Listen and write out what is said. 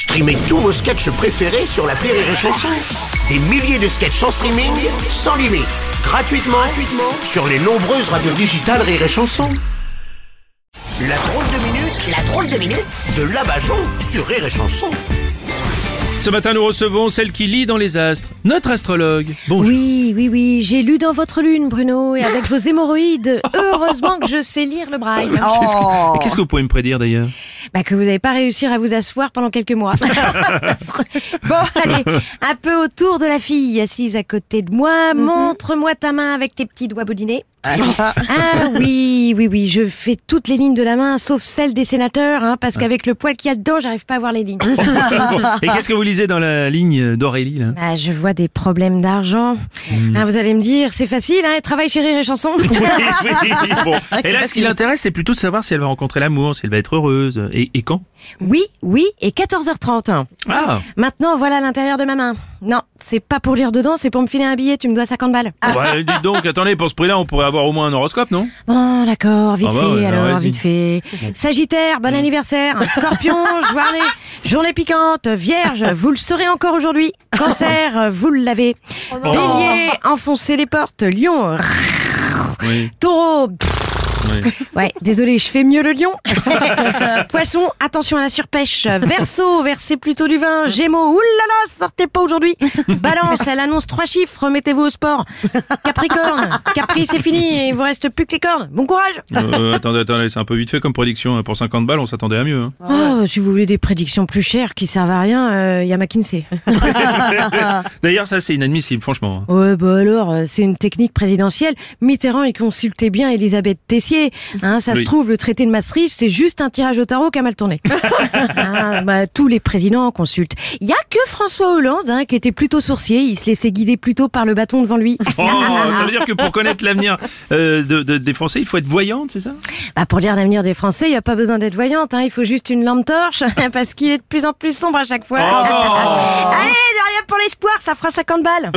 Streamez tous vos sketchs préférés sur la Rire et Chanson. Des milliers de sketchs en streaming, sans limite, gratuitement, gratuitement sur les nombreuses radios digitales Rire et Chanson. La drôle de minute, la drôle de minute de Labajon sur Rire et Chanson. Ce matin, nous recevons celle qui lit dans les astres, notre astrologue. Bonjour. Oui, oui, oui, j'ai lu dans votre lune, Bruno, et avec vos hémorroïdes, heureusement que je sais lire le braille. Qu'est-ce que- Qu'est-ce que vous pouvez me prédire d'ailleurs? Bah que vous n'avez pas réussi à vous asseoir pendant quelques mois. bon, allez, un peu autour de la fille assise à côté de moi. Montre-moi ta main avec tes petits doigts boudinés. Ah oui, oui, oui, je fais toutes les lignes de la main, sauf celles des sénateurs, hein, parce qu'avec le poil qu'il y a dedans, j'arrive pas à voir les lignes. Et qu'est-ce que vous lisez dans la ligne d'Aurélie là? Bah, je vois des problèmes d'argent. Ah, vous allez me dire, c'est facile, hein, travaille chez Rire et Chanson. oui, oui, oui, bon. Et là, ce qui l'intéresse, c'est plutôt de savoir si elle va rencontrer l'amour, si elle va être heureuse. Et, et quand? Oui, oui, et 14h30. hein. Ah Maintenant, voilà l'intérieur de ma main. Non, c'est pas pour lire dedans, c'est pour me filer un billet, tu me dois 50 balles. bah, Dites donc, attendez, pour ce prix-là, on pourrait avoir au moins un horoscope, non? Bon, d'accord, vite Ah bah fait, ouais, alors vas-y. vite fait. Sagittaire, bon anniversaire. Scorpion, journée, journée piquante. Vierge, vous le saurez encore aujourd'hui. Cancer, vous l'avez. Bélier, enfoncez les portes. Lion, Oui. taureau. Oui. Ouais, désolé, je fais mieux le lion. Poisson, attention à la surpêche. Verseau, versez plutôt du vin. Gémeaux, oulala, sortez pas aujourd'hui. Balance, elle annonce trois chiffres, remettez-vous au sport. Capricorne, Capri, c'est fini, il vous reste plus que les cornes. Bon courage. Euh, attendez, attendez, c'est un peu vite fait comme prédiction. Pour 50 balles, on s'attendait à mieux. hein. Oh, si vous voulez des prédictions plus chères qui servent à rien, il y a McKinsey. D'ailleurs, ça, c'est inadmissible, franchement. hein. Ouais, bah alors, euh, c'est une technique présidentielle. Mitterrand, il consultait bien Elisabeth Tessier. Hein, ça Oui. se trouve, le traité de Maastricht, c'est juste un tirage au tarot qui a mal tourné. Hein, bah, tous les présidents consultent. Il y a que François Hollande, hein, qui était plutôt sourcier. Il se laissait guider plutôt par le bâton devant lui. Oh, ça veut dire que pour connaître l'avenir euh, de, de- des Français, il faut être voyante, c'est ça? Bah, pour lire l'avenir des Français, il n'y a pas besoin d'être voyante. Hein, il faut juste une lampe torche, parce qu'il est de plus en plus sombre à chaque fois. Oh Allez, derrière pour l'espoir, ça fera 50 balles.